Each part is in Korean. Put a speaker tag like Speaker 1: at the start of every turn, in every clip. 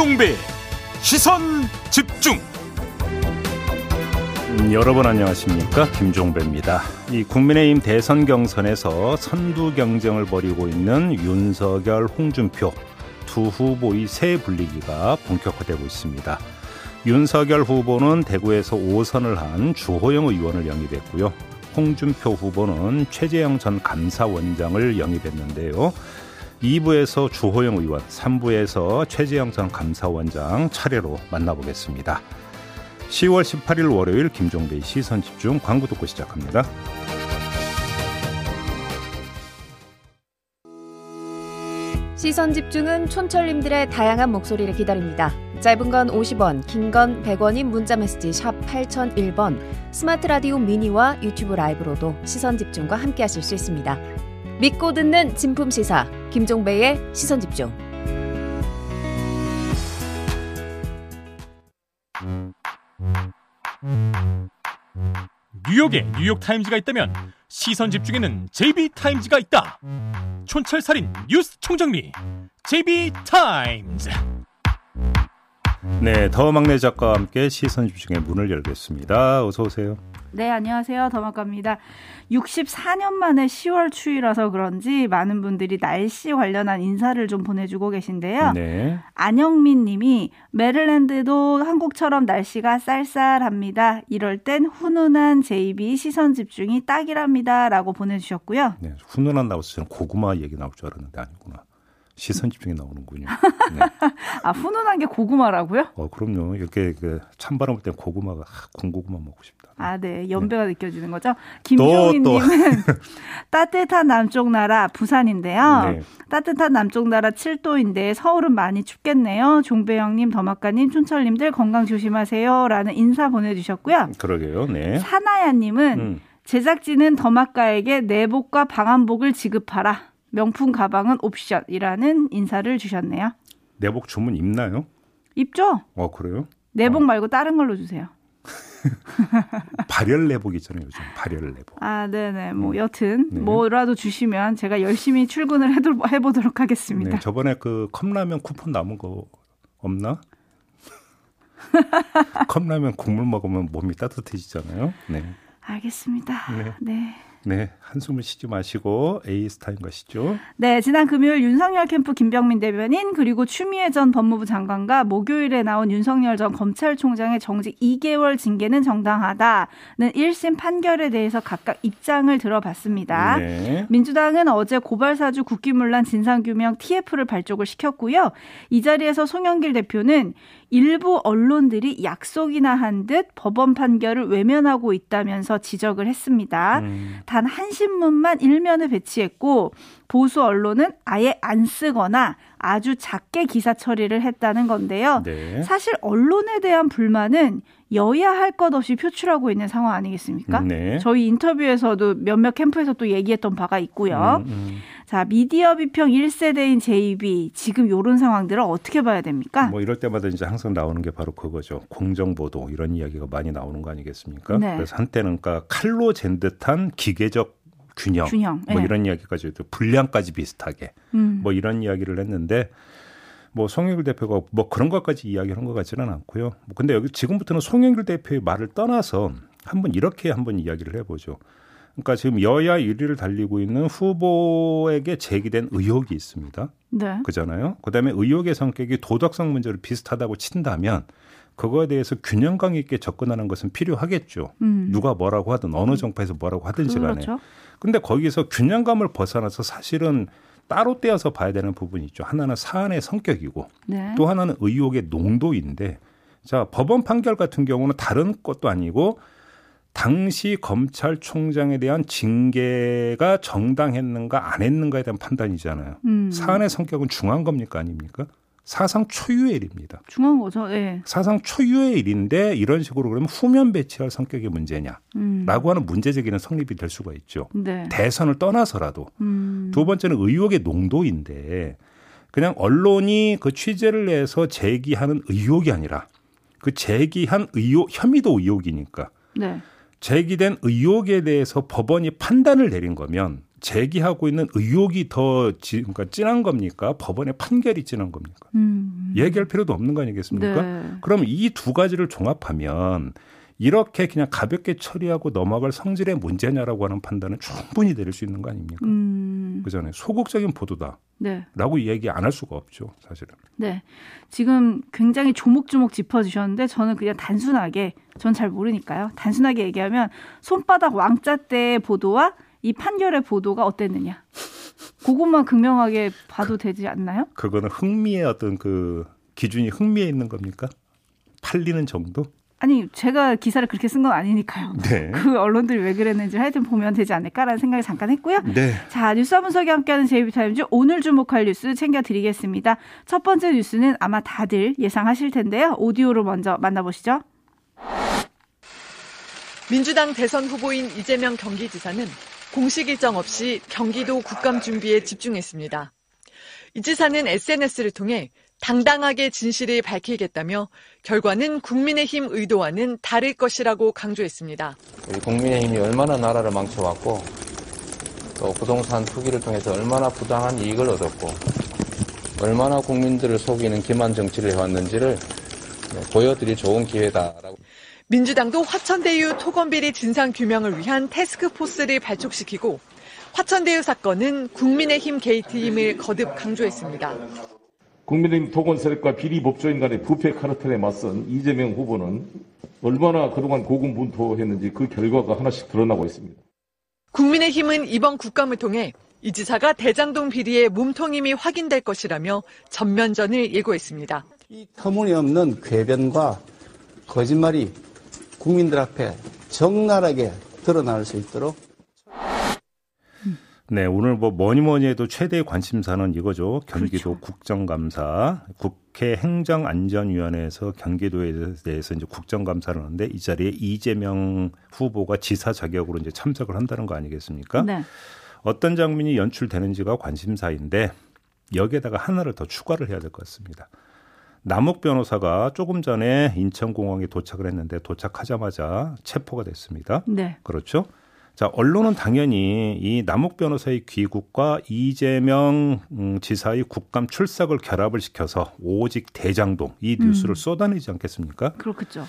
Speaker 1: 김종배 시선 집중.
Speaker 2: 음, 여러분 안녕하십니까 김종배입니다. 이 국민의힘 대선 경선에서 선두 경쟁을 벌이고 있는 윤석열, 홍준표 두 후보의 새 분리기가 본격화되고 있습니다. 윤석열 후보는 대구에서 5선을 한 주호영 의원을 영입했고요. 홍준표 후보는 최재형 전 감사원장을 영입했는데요. 2부에서 주호영 의원, 3부에서 최재형 전 감사원장 차례로 만나보겠습니다. 10월 18일 월요일 김종배의 시선 집중 광고 듣고 시작합니다.
Speaker 3: 시선 집중은 촌철님들의 다양한 목소리를 기다립니다. 짧은 건 50원, 긴 건 100원인 문자 메시지 샵 8001번, 스마트 라디오 미니와 유튜브 라이브로도 시선 집중과 함께 하실 수 있습니다. 믿고 듣는 진품 시사 김종배의 시선 집중.
Speaker 1: 뉴욕에 뉴욕 타임즈가 있다면 시선 집중에는 JB타임즈가 있다. 촌철살인 뉴스 총정리 JB타임즈.
Speaker 2: 네, 더 막내 작가와 함께 시선 집중의 문을 열겠습니다. 어서 오세요.
Speaker 4: 네, 안녕하세요. 더마카입니다. 64년 만에 10월 추위라서 그런지 많은 분들이 날씨 관련한 인사를 좀 보내주고 계신데요.
Speaker 2: 네.
Speaker 4: 안영민 님이 메릴랜드도 한국처럼 날씨가 쌀쌀합니다. 이럴 땐 훈훈한 JB 시선 집중이 딱이랍니다. 라고 보내주셨고요.
Speaker 2: 네, 훈훈한 저는 고구마 얘기 나올 줄 알았는데 아니구나. 시선 집중이 나오는군요. 네.
Speaker 4: 아, 훈훈한 게 고구마라고요?
Speaker 2: 어, 그럼요. 이렇게 그 찬바람 불때 고구마가 아, 군고구마 먹고 싶다.
Speaker 4: 아, 네. 연배가 네. 느껴지는 거죠. 김종희님은 따뜻한 남쪽 나라 부산인데요. 네. 따뜻한 남쪽 나라 7도인데 서울은 많이 춥겠네요. 종배영님, 더마카님, 촌철님들 건강 조심하세요라는 인사 보내주셨고요.
Speaker 2: 그러게요. 네.
Speaker 4: 사나야님은 음. 제작진은 더마카에게 내복과 방한복을 지급하라. 명품 가방은 옵션이라는 인사를 주셨네요.
Speaker 2: 내복 주문 입나요?
Speaker 4: 입죠.
Speaker 2: 어 그래요?
Speaker 4: 내복
Speaker 2: 어.
Speaker 4: 말고 다른 걸로 주세요.
Speaker 2: 발열 내복 있잖아요 요즘 발열 내복.
Speaker 4: 아 네네 뭐 음. 여튼 네. 뭐라도 주시면 제가 열심히 출근을 해도, 해보도록 하겠습니다.
Speaker 2: 네, 저번에 그 컵라면 쿠폰 남은 거 없나? 컵라면 국물 먹으면 몸이 따뜻해지잖아요. 네.
Speaker 4: 알겠습니다. 네. 네.
Speaker 2: 네, 한숨을 쉬지 마시고 에이스타인 것이죠.
Speaker 4: 네, 지난 금요일 윤석열 캠프 김병민 대변인 그리고 추미애 전 법무부 장관과 목요일에 나온 윤석열 전 검찰총장의 정직 2개월 징계는 정당하다는 1심 판결에 대해서 각각 입장을 들어봤습니다. 네. 민주당은 어제 고발사주 국기문란 진상규명 TF를 발족을 시켰고요. 이 자리에서 송영길 대표는 일부 언론들이 약속이나 한 듯 법원 판결을 외면하고 있다면서 지적을 했습니다. 음. 단 한 신문만 일면에 배치했고 보수 언론은 아예 안 쓰거나 아주 작게 기사 처리를 했다는 건데요. 네. 사실 언론에 대한 불만은 여야 할 것 없이 표출하고 있는 상황 아니겠습니까? 네. 저희 인터뷰에서도 몇몇 캠프에서 또 얘기했던 바가 있고요. 음, 음. 자, 미디어 비평 1세대인 JB 지금 이런 상황들을 어떻게 봐야 됩니까?
Speaker 2: 뭐 이럴 때마다 이제 항상 나오는 게 바로 그거죠. 공정 보도 이런 이야기가 많이 나오는 거 아니겠습니까? 네. 그래서 한때는 그러니까 칼로 잰 듯한 기계적 균형, 균형. 뭐 네. 이런 이야기까지 분량까지 비슷하게 음. 뭐 이런 이야기를 했는데 뭐 송영길 대표가 뭐 그런 것까지 이야기한 것 같지는 않고요. 뭐 근데 여기 지금부터는 송영길 대표의 말을 떠나서 한번 이렇게 한번 이야기를 해보죠. 그러니까 지금 여야 1위를 달리고 있는 후보에게 제기된 의혹이 있습니다. 네. 그잖아요. 그다음에 의혹의 성격이 도덕성 문제를 비슷하다고 친다면 그거에 대해서 균형감 있게 접근하는 것은 필요하겠죠. 음. 누가 뭐라고 하든 어느 정파에서 뭐라고 하든지 간에. 그렇죠. 근데 거기서 균형감을 벗어나서 사실은 따로 떼어서 봐야 되는 부분이 있죠. 하나는 사안의 성격이고 네. 또 하나는 의혹의 농도인데 자, 법원 판결 같은 경우는 다른 것도 아니고 당시 검찰총장에 대한 징계가 정당했는가 안 했는가에 대한 판단이잖아요. 음. 사안의 성격은 중한 겁니까 아닙니까? 사상 초유의 일입니다.
Speaker 4: 중요한 거죠. 네.
Speaker 2: 사상 초유의 일인데 이런 식으로 그러면 후면 배치할 성격의 문제냐라고 음. 하는 문제 제기는 성립이 될 수가 있죠. 네. 대선을 떠나서라도 음. 두 번째는 의혹의 농도인데 그냥 언론이 그 취재를 내서 제기하는 의혹이 아니라 그 제기한 의혹 혐의도 의혹이니까 네. 제기된 의혹에 대해서 법원이 판단을 내린 거면 제기하고 있는 의혹이 더 지, 그러니까 진한 겁니까? 법원의 판결이 진한 겁니까? 음. 얘기할 필요도 없는 거 아니겠습니까? 네. 그럼 이 두 가지를 종합하면 이렇게 그냥 가볍게 처리하고 넘어갈 성질의 문제냐라고 하는 판단은 충분히 내릴 수 있는 거 아닙니까? 음. 그전에 소극적인 보도다. 네. 라고 얘기 안 할 수가 없죠, 사실은.
Speaker 4: 네. 지금 굉장히 조목조목 짚어주셨는데 저는 그냥 단순하게, 전 잘 모르니까요. 단순하게 얘기하면 손바닥 왕자 때 보도와 이 판결의 보도가 어땠느냐. 그것만 극명하게 봐도 그, 되지 않나요?
Speaker 2: 그거는 흥미의 어떤 그 기준이 흥미에 있는 겁니까? 팔리는 정도?
Speaker 4: 아니 제가 기사를 그렇게 쓴 건 아니니까요. 네. 그 언론들이 왜 그랬는지 하여튼 보면 되지 않을까라는 생각을 잠깐 했고요. 네. 자 뉴스 한분석이 함께하는 제이비타임즈 오늘 주목할 뉴스 챙겨드리겠습니다. 첫 번째 뉴스는 아마 다들 예상하실 텐데요. 오디오로 먼저 만나보시죠.
Speaker 5: 민주당 대선 후보인 이재명 경기지사는 공식 일정 없이 경기도 국감 준비에 집중했습니다. 이 지사는 SNS를 통해 당당하게 진실을 밝히겠다며 결과는 국민의힘 의도와는 다를 것이라고 강조했습니다.
Speaker 6: 우리 국민의힘이 얼마나 나라를 망쳐왔고 또 부동산 투기를 통해서 얼마나 부당한 이익을 얻었고 얼마나 국민들을 속이는 기만 정치를 해왔는지를 보여드릴 좋은 기회다라고.
Speaker 5: 민주당도 화천대유 토건비리 진상 규명을 위한 테스크포스를 발족시키고 화천대유 사건은 국민의힘 게이트임을 거듭 강조했습니다.
Speaker 7: 국민의힘 토건 세력과 비리 법조인 간의 부패 카르텔에 맞선 이재명 후보는 얼마나 그동안 고군분투했는지 그 결과가 하나씩 드러나고 있습니다.
Speaker 5: 국민의힘은 이번 국감을 통해 이 지사가 대장동 비리의 몸통임이 확인될 것이라며 전면전을 예고했습니다.
Speaker 8: 이 터무니없는 궤변과 거짓말이 국민들 앞에 적나라하게 드러날 수 있도록
Speaker 2: 네, 오늘 뭐 뭐니 뭐니 해도 최대의 관심사는 이거죠. 경기도 그렇죠. 국정감사, 국회 행정안전위원회에서 경기도에 대해서 이제 국정감사를 하는데 이 자리에 이재명 후보가 지사 자격으로 이제 참석을 한다는 거 아니겠습니까? 네. 어떤 장면이 연출되는지가 관심사인데 여기에다가 하나를 더 추가를 해야 될 것 같습니다. 남욱 변호사가 조금 전에 인천공항에 도착을 했는데 도착하자마자 체포가 됐습니다. 네. 그렇죠? 자, 언론은 당연히 이 남욱 변호사의 귀국과 이재명 음, 지사의 국감 출석을 결합을 시켜서 오직 대장동 이 뉴스를 음. 쏟아내지 않겠습니까?
Speaker 4: 그렇겠죠.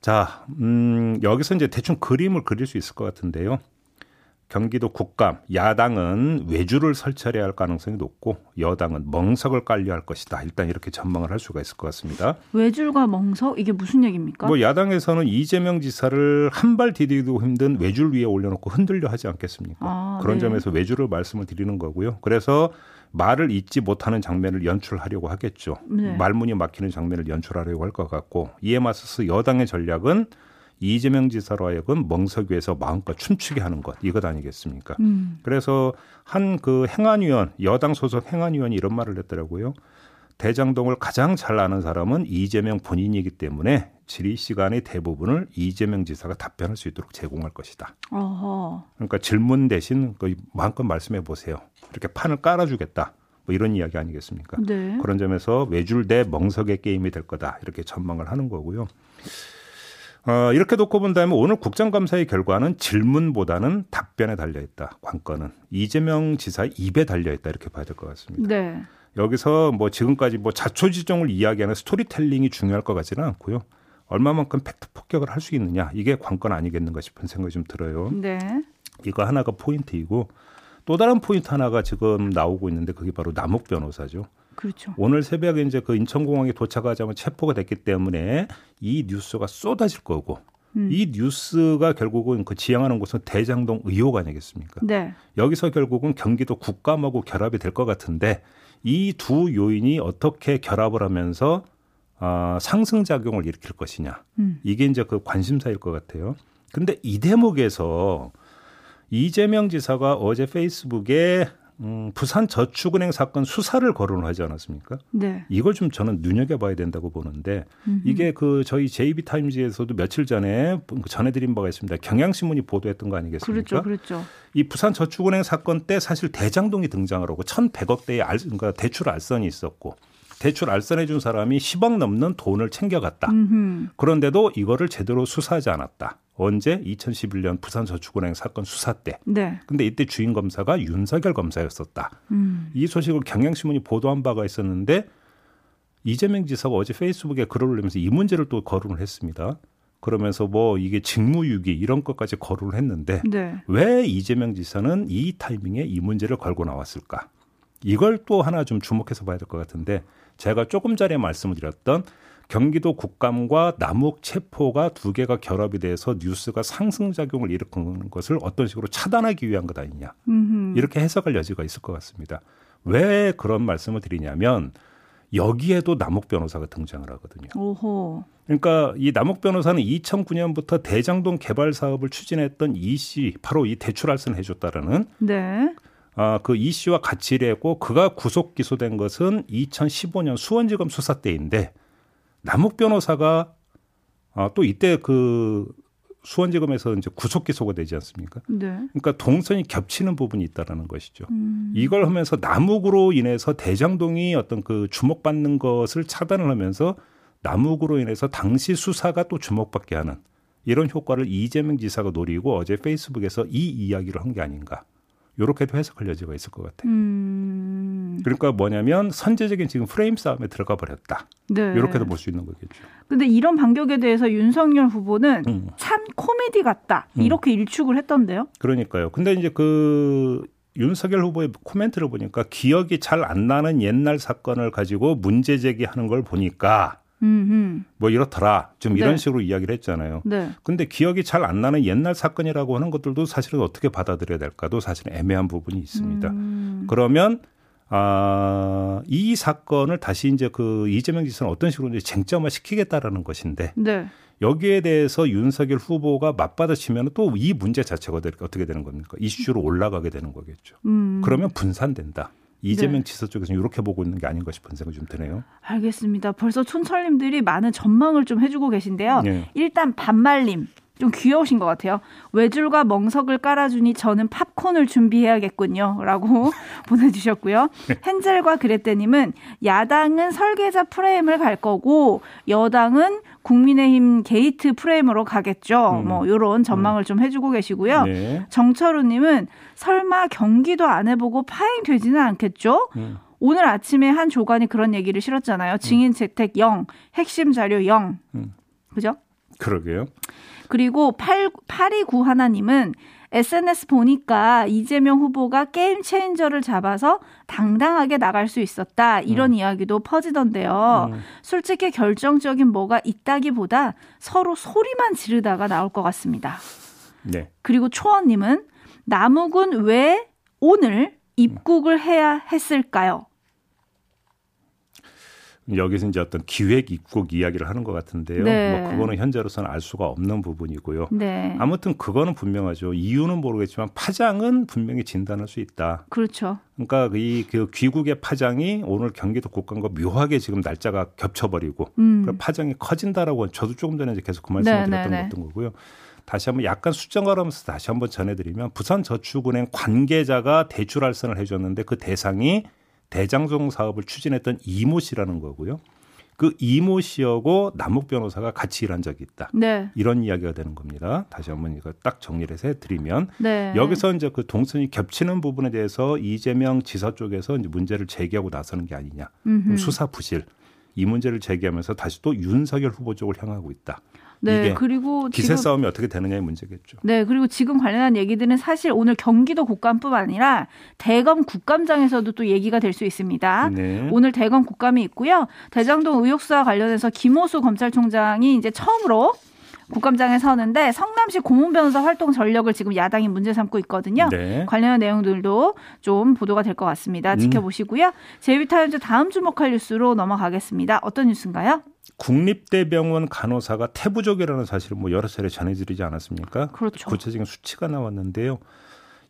Speaker 2: 자, 음, 여기서 이제 대충 그림을 그릴 수 있을 것 같은데요. 경기도 국감 야당은 외주를 설치해야 할 가능성이 높고 여당은 멍석을 깔려 할 것이다. 일단 이렇게 전망을 할 수가 있을 것 같습니다.
Speaker 4: 외줄과 멍석 이게 무슨 얘기입니까?
Speaker 2: 뭐 야당에서는 이재명 지사를 한 발 디디기도 힘든 외줄 위에 올려놓고 흔들려 하지 않겠습니까? 아, 그런 네. 점에서 외주를 말씀을 드리는 거고요. 그래서 말을 잊지 못하는 장면을 연출하려고 하겠죠. 네. 말문이 막히는 장면을 연출하려고 할 것 같고 이에 맞서서 여당의 전략은 이재명 지사로 하여금 멍석 위에서 마음껏 춤추게 하는 것 이것 아니겠습니까? 음. 그래서 한 그 행안위원 여당 소속 행안위원이 이런 말을 했더라고요. 대장동을 가장 잘 아는 사람은 이재명 본인이기 때문에 질의 시간의 대부분을 이재명 지사가 답변할 수 있도록 제공할 것이다. 어허. 그러니까 질문 대신 그 마음껏 말씀해 보세요. 이렇게 판을 깔아주겠다. 뭐 이런 이야기 아니겠습니까? 네. 그런 점에서 외줄 대 멍석의 게임이 될 거다. 이렇게 전망을 하는 거고요. 어, 이렇게 놓고 본다면 오늘 국정감사의 결과는 질문보다는 답변에 달려 있다. 관건은 이재명 지사의 입에 달려 있다. 이렇게 봐야 될 것 같습니다. 네. 여기서 뭐 지금까지 뭐 자초지종을 이야기하는 스토리텔링이 중요할 것 같지는 않고요. 얼마만큼 팩트 폭격을 할 수 있느냐 이게 관건 아니겠는가 싶은 생각이 좀 들어요. 네. 이거 하나가 포인트이고 또 다른 포인트 하나가 지금 나오고 있는데 그게 바로 남욱 변호사죠.
Speaker 4: 그렇죠.
Speaker 2: 오늘 새벽에 이제 그 인천공항에 도착하자마자 체포가 됐기 때문에 이 뉴스가 쏟아질 거고 음. 이 뉴스가 결국은 그 지향하는 곳은 대장동 의혹 아니겠습니까? 네. 여기서 결국은 경기도 국감하고 결합이 될 것 같은데 이 두 요인이 어떻게 결합을 하면서 어, 상승 작용을 일으킬 것이냐 음. 이게 이제 그 관심사일 것 같아요. 근데 이 대목에서 이재명 지사가 어제 페이스북에 음, 부산 저축은행 사건 수사를 거론을 하지 않았습니까? 네. 이걸 좀 저는 눈여겨봐야 된다고 보는데 음흠. 이게 그 저희 JB 타임즈에서도 며칠 전에 전해드린 바가 있습니다. 경향신문이 보도했던 거 아니겠습니까?
Speaker 4: 그렇죠, 그렇죠.
Speaker 2: 이 부산 저축은행 사건 때 사실 대장동이 등장을 하고 1,100억 대의 알, 그러니까 대출 알선이 있었고 대출 알선해 준 사람이 10억 넘는 돈을 챙겨갔다. 음흠. 그런데도 이거를 제대로 수사하지 않았다. 언제 2011년 부산저축은행 사건 수사 때.
Speaker 4: 네.
Speaker 2: 근데 이때 주인 검사가 윤석열 검사였었다. 음. 이 소식을 경향신문이 보도한 바가 있었는데 이재명 지사가 어제 페이스북에 글을 올리면서 이 문제를 또 거론을 했습니다. 그러면서 뭐 이게 직무유기 이런 것까지 거론을 했는데 네. 왜 이재명 지사는 이 타이밍에 이 문제를 걸고 나왔을까? 이걸 또 하나 좀 주목해서 봐야 될 것 같은데 제가 조금 전에 말씀을 드렸던 경기도 국감과 남욱 체포가 두 개가 결합이 돼서 뉴스가 상승작용을 일으키는 것을 어떤 식으로 차단하기 위한 것 아니냐. 음흠. 이렇게 해석할 여지가 있을 것 같습니다. 왜 그런 말씀을 드리냐면 여기에도 남욱 변호사가 등장을 하거든요. 오호. 그러니까 이 남욱 변호사는 2009년부터 대장동 개발 사업을 추진했던 이 씨, 바로 이 대출할선 해줬다라는 네. 아, 그 이 씨와 같이 일했고 그가 구속 기소된 것은 2015년 수원지검 수사 때인데 남욱 변호사가 아, 또 이때 그 수원지검에서 이제 구속 기소가 되지 않습니까? 네. 그러니까 동선이 겹치는 부분이 있다라는 것이죠. 음. 이걸 하면서 남욱으로 인해서 대장동이 어떤 그 주목받는 것을 차단을 하면서 남욱으로 인해서 당시 수사가 또 주목받게 하는 이런 효과를 이재명 지사가 노리고 어제 페이스북에서 이 이야기를 한 게 아닌가. 요렇게도 해석할 여지가 있을 것 같아요. 음. 그러니까 뭐냐면 선제적인 지금 프레임 싸움에 들어가 버렸다. 네. 이렇게도 볼 수 있는 거겠죠.
Speaker 4: 근데 이런 반격에 대해서 윤석열 후보는 음. 참 코미디 같다. 음. 이렇게 음. 일축을 했던데요.
Speaker 2: 그러니까요. 근데 이제 그 윤석열 후보의 코멘트를 보니까 기억이 잘 안 나는 옛날 사건을 가지고 문제 제기하는 걸 보니까 음흠. 뭐 이렇더라. 좀 이런 네. 식으로 이야기를 했잖아요. 네. 근데 기억이 잘 안 나는 옛날 사건이라고 하는 것들도 사실은 어떻게 받아들여야 될까도 사실 애매한 부분이 있습니다. 음. 그러면 아, 이 사건을 다시 이제 그 이재명 지사는 어떤 식으로 이제 쟁점화 시키겠다라는 것인데 네. 여기에 대해서 윤석열 후보가 맞받아치면 또 이 문제 자체가 어떻게 되는 겁니까? 이슈로 올라가게 되는 거겠죠. 음. 그러면 분산된다. 이재명 네. 지사 쪽에서는 이렇게 보고 있는 게 아닌가 싶은 생각이 좀 드네요.
Speaker 4: 알겠습니다. 벌써 촌철님들이 많은 전망을 좀 해주고 계신데요. 네. 일단 반말님. 좀 귀여우신 것 같아요. 외줄과 멍석을 깔아주니 저는 팝콘을 준비해야겠군요. 라고 보내주셨고요. 헨젤과 그레떼님은 야당은 설계자 프레임을 갈 거고 여당은 국민의힘 게이트 프레임으로 가겠죠. 음. 뭐 요런 전망을 음. 좀 해주고 계시고요. 네. 정철우님은 설마 경기도 안 해보고 파행되지는 않겠죠? 음. 오늘 아침에 한 조간이 그런 얘기를 실었잖아요. 증인 채택 0, 핵심 자료 0. 음. 그죠?
Speaker 2: 그러게요.
Speaker 4: 그리고 8, 829 하나님은 SNS 보니까 이재명 후보가 게임 체인저를 잡아서 당당하게 나갈 수 있었다. 이런 음. 이야기도 퍼지던데요. 음. 솔직히 결정적인 뭐가 있다기보다 서로 소리만 지르다가 나올 것 같습니다. 네. 그리고 초원님은 남욱은 왜 오늘 입국을 해야 했을까요?
Speaker 2: 여기서 이제 어떤 기획 입국 이야기를 하는 것 같은데요. 네. 뭐 그거는 현재로서는 알 수가 없는 부분이고요. 네. 아무튼 그거는 분명하죠. 이유는 모르겠지만 파장은 분명히 진단할 수 있다.
Speaker 4: 그렇죠.
Speaker 2: 그러니까 이 그 귀국의 파장이 오늘 경기도 국감과 묘하게 지금 날짜가 겹쳐버리고 음. 그 파장이 커진다라고 저도 조금 전에 이제 계속 그 말씀을 네, 드렸던 네, 네. 것던 거고요. 다시 한번 약간 수정을 하면서 다시 한번 전해드리면 부산저축은행 관계자가 대출 할선을 해줬는데 그 대상이 대장동 사업을 추진했던 이모 씨라는 거고요. 그 이모 씨하고 남욱 변호사가 같이 일한 적이 있다. 네. 이런 이야기가 되는 겁니다. 다시 한번 이거 딱 정리를 해서 해드리면 네. 여기서 이제 그 동선이 겹치는 부분에 대해서 이재명 지사 쪽에서 이제 문제를 제기하고 나서는 게 아니냐. 수사 부실 이 문제를 제기하면서 다시 또 윤석열 후보 쪽을 향하고 있다. 네, 그리고 기세 싸움이 어떻게 되느냐의 문제겠죠.
Speaker 4: 네, 그리고 지금 관련한 얘기들은 사실 오늘 경기도 국감뿐 아니라 대검 국감장에서도 또 얘기가 될 수 있습니다. 네. 오늘 대검 국감이 있고요. 대장동 의혹 수와 관련해서 김호수 검찰총장이 이제 처음으로 국감장에 서는데 성남시 고문 변호사 활동 전력을 지금 야당이 문제 삼고 있거든요. 네. 관련 내용들도 좀 보도가 될 것 같습니다. 음. 지켜보시고요. 음. 제비타임즈 다음 주목할 뉴스로 넘어가겠습니다. 어떤 뉴스인가요?
Speaker 2: 국립대병원 간호사가 태부족이라는 사실을 뭐 여러 차례 전해드리지 않았습니까?
Speaker 4: 그렇죠.
Speaker 2: 구체적인 수치가 나왔는데요.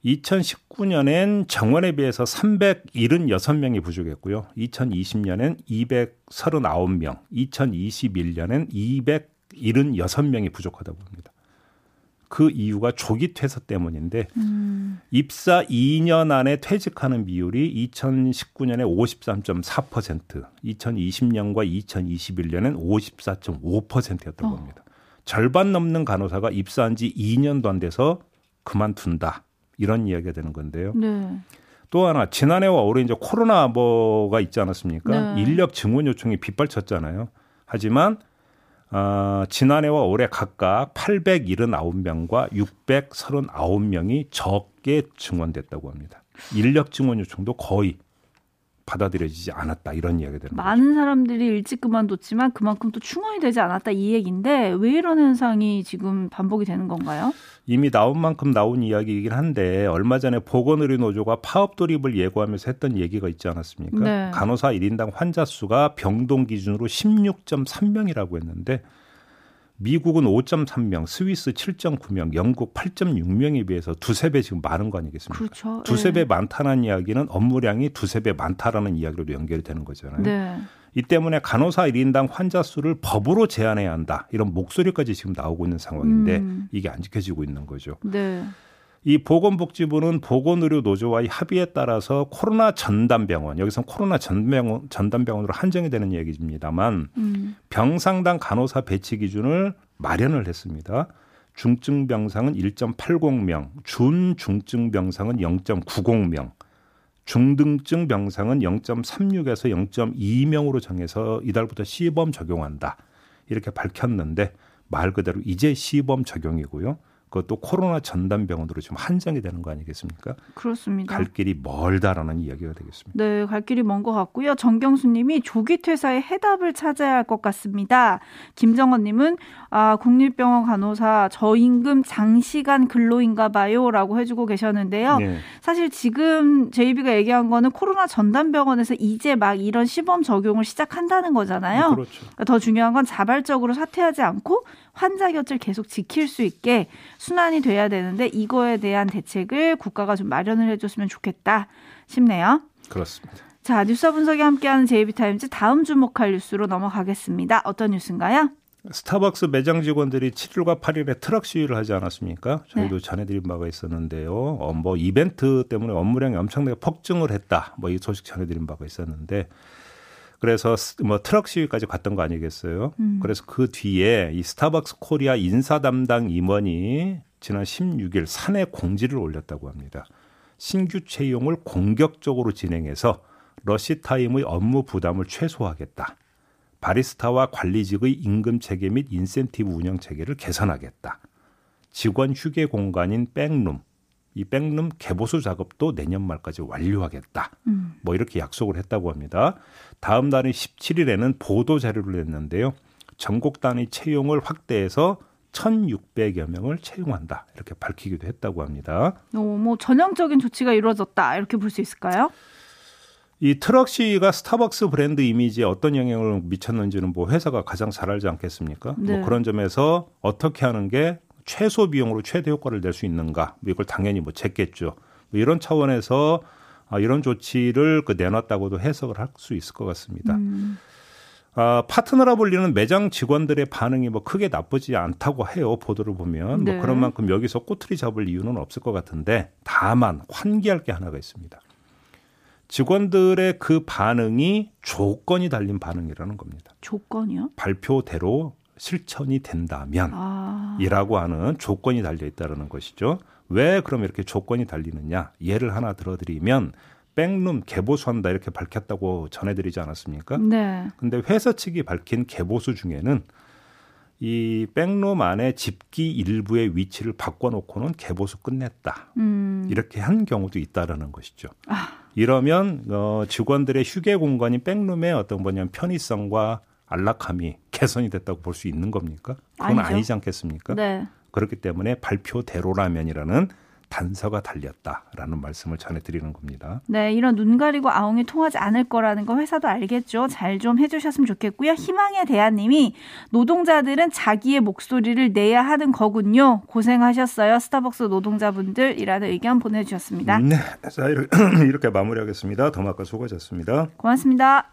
Speaker 2: 2019년엔 정원에 비해서 376명이 부족했고요. 2020년엔 239명, 2021년엔 276명이 부족하다고 봅니다. 그 이유가 조기 퇴사 때문인데 음. 입사 2년 안에 퇴직하는 비율이 2019년에 53.4%, 2020년과 2021년엔 54.5%였다고 어. 합니다. 절반 넘는 간호사가 입사한 지 2년도 안 돼서 그만둔다. 이런 이야기가 되는 건데요. 네. 또 하나 지난해와 올해 이제 코로나 뭐가 있지 않았습니까? 네. 인력 증원 요청이 빗발쳤잖아요. 하지만 어, 지난해와 올해 각각 879명과 639명이 적게 증원됐다고 합니다. 인력 증원 요청도 거의 받아들여지지 않았다 이런 이야기가 되는
Speaker 4: 많은
Speaker 2: 거죠.
Speaker 4: 사람들이 일찍 그만뒀지만 그만큼 또 충원이 되지 않았다 이 얘기인데 왜 이런 현상이 지금 반복이 되는 건가요?
Speaker 2: 이미 나온 만큼 나온 이야기이긴 한데 얼마 전에 보건의료 노조가 파업 돌입을 예고하면서 했던 얘기가 있지 않았습니까? 네. 간호사 1인당 환자 수가 병동 기준으로 16.3명이라고 했는데 미국은 5.3명, 스위스 7.9명, 영국 8.6명에 비해서 두세 배 지금 많은 거 아니겠습니까?
Speaker 4: 그렇죠.
Speaker 2: 두세 배 네. 많다는 이야기는 업무량이 두세 배 많다라는 이야기로도 연결이 되는 거잖아요. 네. 이 때문에 간호사 1인당 환자 수를 법으로 제한해야 한다. 이런 목소리까지 지금 나오고 있는 상황인데 음. 이게 안 지켜지고 있는 거죠. 네. 이 보건복지부는 보건의료노조와의 합의에 따라서 코로나 전담병원 여기서 코로나 전병원, 전담병원으로 한정이 되는 얘기입니다만 음. 병상당 간호사 배치 기준을 마련을 했습니다. 중증 병상은 1.80명, 준중증 병상은 0.90명, 중등증 병상은 0.36에서 0.2명으로 정해서 이달부터 시범 적용한다. 이렇게 밝혔는데 말 그대로 이제 시범 적용이고요. 그것도 코로나 전담 병원으로 좀 한정이 되는 거 아니겠습니까?
Speaker 4: 그렇습니다.
Speaker 2: 갈 길이 멀다라는 이야기가 되겠습니다.
Speaker 4: 네, 갈 길이 먼 것 같고요. 정경수님이 조기 퇴사의 해답을 찾아야 할 것 같습니다. 김정원님은 아 국립병원 간호사 저임금 장시간 근로인가 봐요라고 해주고 계셨는데요. 네. 사실 지금 제이비가 얘기한 거는 코로나 전담 병원에서 이제 막 이런 시범 적용을 시작한다는 거잖아요. 네, 그렇죠. 더 중요한 건 자발적으로 사퇴하지 않고 환자 곁을 계속 지킬 수 있게 순환이 돼야 되는데 이거에 대한 대책을 국가가 좀 마련을 해줬으면 좋겠다 싶네요.
Speaker 2: 그렇습니다.
Speaker 4: 자 뉴스 분석이 함께하는 제이비타임즈 다음 주목할 뉴스로 넘어가겠습니다. 어떤 뉴스인가요?
Speaker 2: 스타벅스 매장 직원들이 7일과 8일에 트럭 시위를 하지 않았습니까? 저희도 네. 전해드린 바가 있었는데요. 어, 뭐 이벤트 때문에 업무량이 엄청나게 폭증을 했다. 뭐 이 소식 전해드린 바가 있었는데 그래서 뭐 트럭 시위까지 갔던 거 아니겠어요? 음. 그래서 그 뒤에 이 스타벅스 코리아 인사 담당 임원이 지난 16일 사내 공지를 올렸다고 합니다. 신규 채용을 공격적으로 진행해서 러시 타임의 업무 부담을 최소화하겠다. 바리스타와 관리직의 임금 체계 및 인센티브 운영 체계를 개선하겠다. 직원 휴게 공간인 백룸, 이 백룸 개보수 작업도 내년 말까지 완료하겠다. 음. 뭐 이렇게 약속을 했다고 합니다. 다음 날인 17일에는 보도 자료를 냈는데요. 전국 단위 채용을 확대해서 1,600여 명을 채용한다. 이렇게 밝히기도 했다고 합니다.
Speaker 4: 어, 뭐 전형적인 조치가 이루어졌다. 이렇게 볼 수 있을까요?
Speaker 2: 이 트럭 시위가 스타벅스 브랜드 이미지에 어떤 영향을 미쳤는지는 뭐 회사가 가장 잘 알지 않겠습니까? 뭐 네. 뭐 그런 점에서 어떻게 하는 게 최소 비용으로 최대 효과를 낼 수 있는가? 뭐 이걸 당연히 뭐 쟀겠죠. 뭐 이런 차원에서 아, 이런 조치를 그 내놨다고도 해석을 할 수 있을 것 같습니다. 음. 아, 파트너라 불리는 매장 직원들의 반응이 뭐 크게 나쁘지 않다고 해요. 보도를 보면. 뭐 네. 뭐 그런 만큼 여기서 꼬투리 잡을 이유는 없을 것 같은데 다만 환기할 게 하나가 있습니다. 직원들의 그 반응이 조건이 달린 반응이라는 겁니다.
Speaker 4: 조건이요?
Speaker 2: 발표대로 실천이 된다면 아. 이라고 하는 조건이 달려 있다는 것이죠. 왜 그럼 이렇게 조건이 달리느냐? 예를 하나 들어드리면 백룸 개보수한다 이렇게 밝혔다고 전해드리지 않았습니까? 네. 근데 회사 측이 밝힌 개보수 중에는 이 백룸 안에 집기 일부의 위치를 바꿔놓고는 개보수 끝냈다. 음. 이렇게 한 경우도 있다라는 것이죠. 아. 이러면 어, 직원들의 휴게 공간인 백룸의 어떤 뭐냐면 편의성과 안락함이 개선이 됐다고 볼 수 있는 겁니까? 그건 아니죠. 아니지 않겠습니까? 네. 그렇기 때문에 발표대로라면이라는 단서가 달렸다라는 말씀을 전해드리는 겁니다.
Speaker 4: 네, 이런 눈 가리고 아웅이 통하지 않을 거라는 거 회사도 알겠죠. 잘 좀 해주셨으면 좋겠고요. 희망의 대안님이 노동자들은 자기의 목소리를 내야 하는 거군요. 고생하셨어요. 스타벅스 노동자분들이라는 의견 보내주셨습니다.
Speaker 2: 네, 자 이렇게 마무리하겠습니다. 더마카 수고하셨습니다.
Speaker 4: 고맙습니다.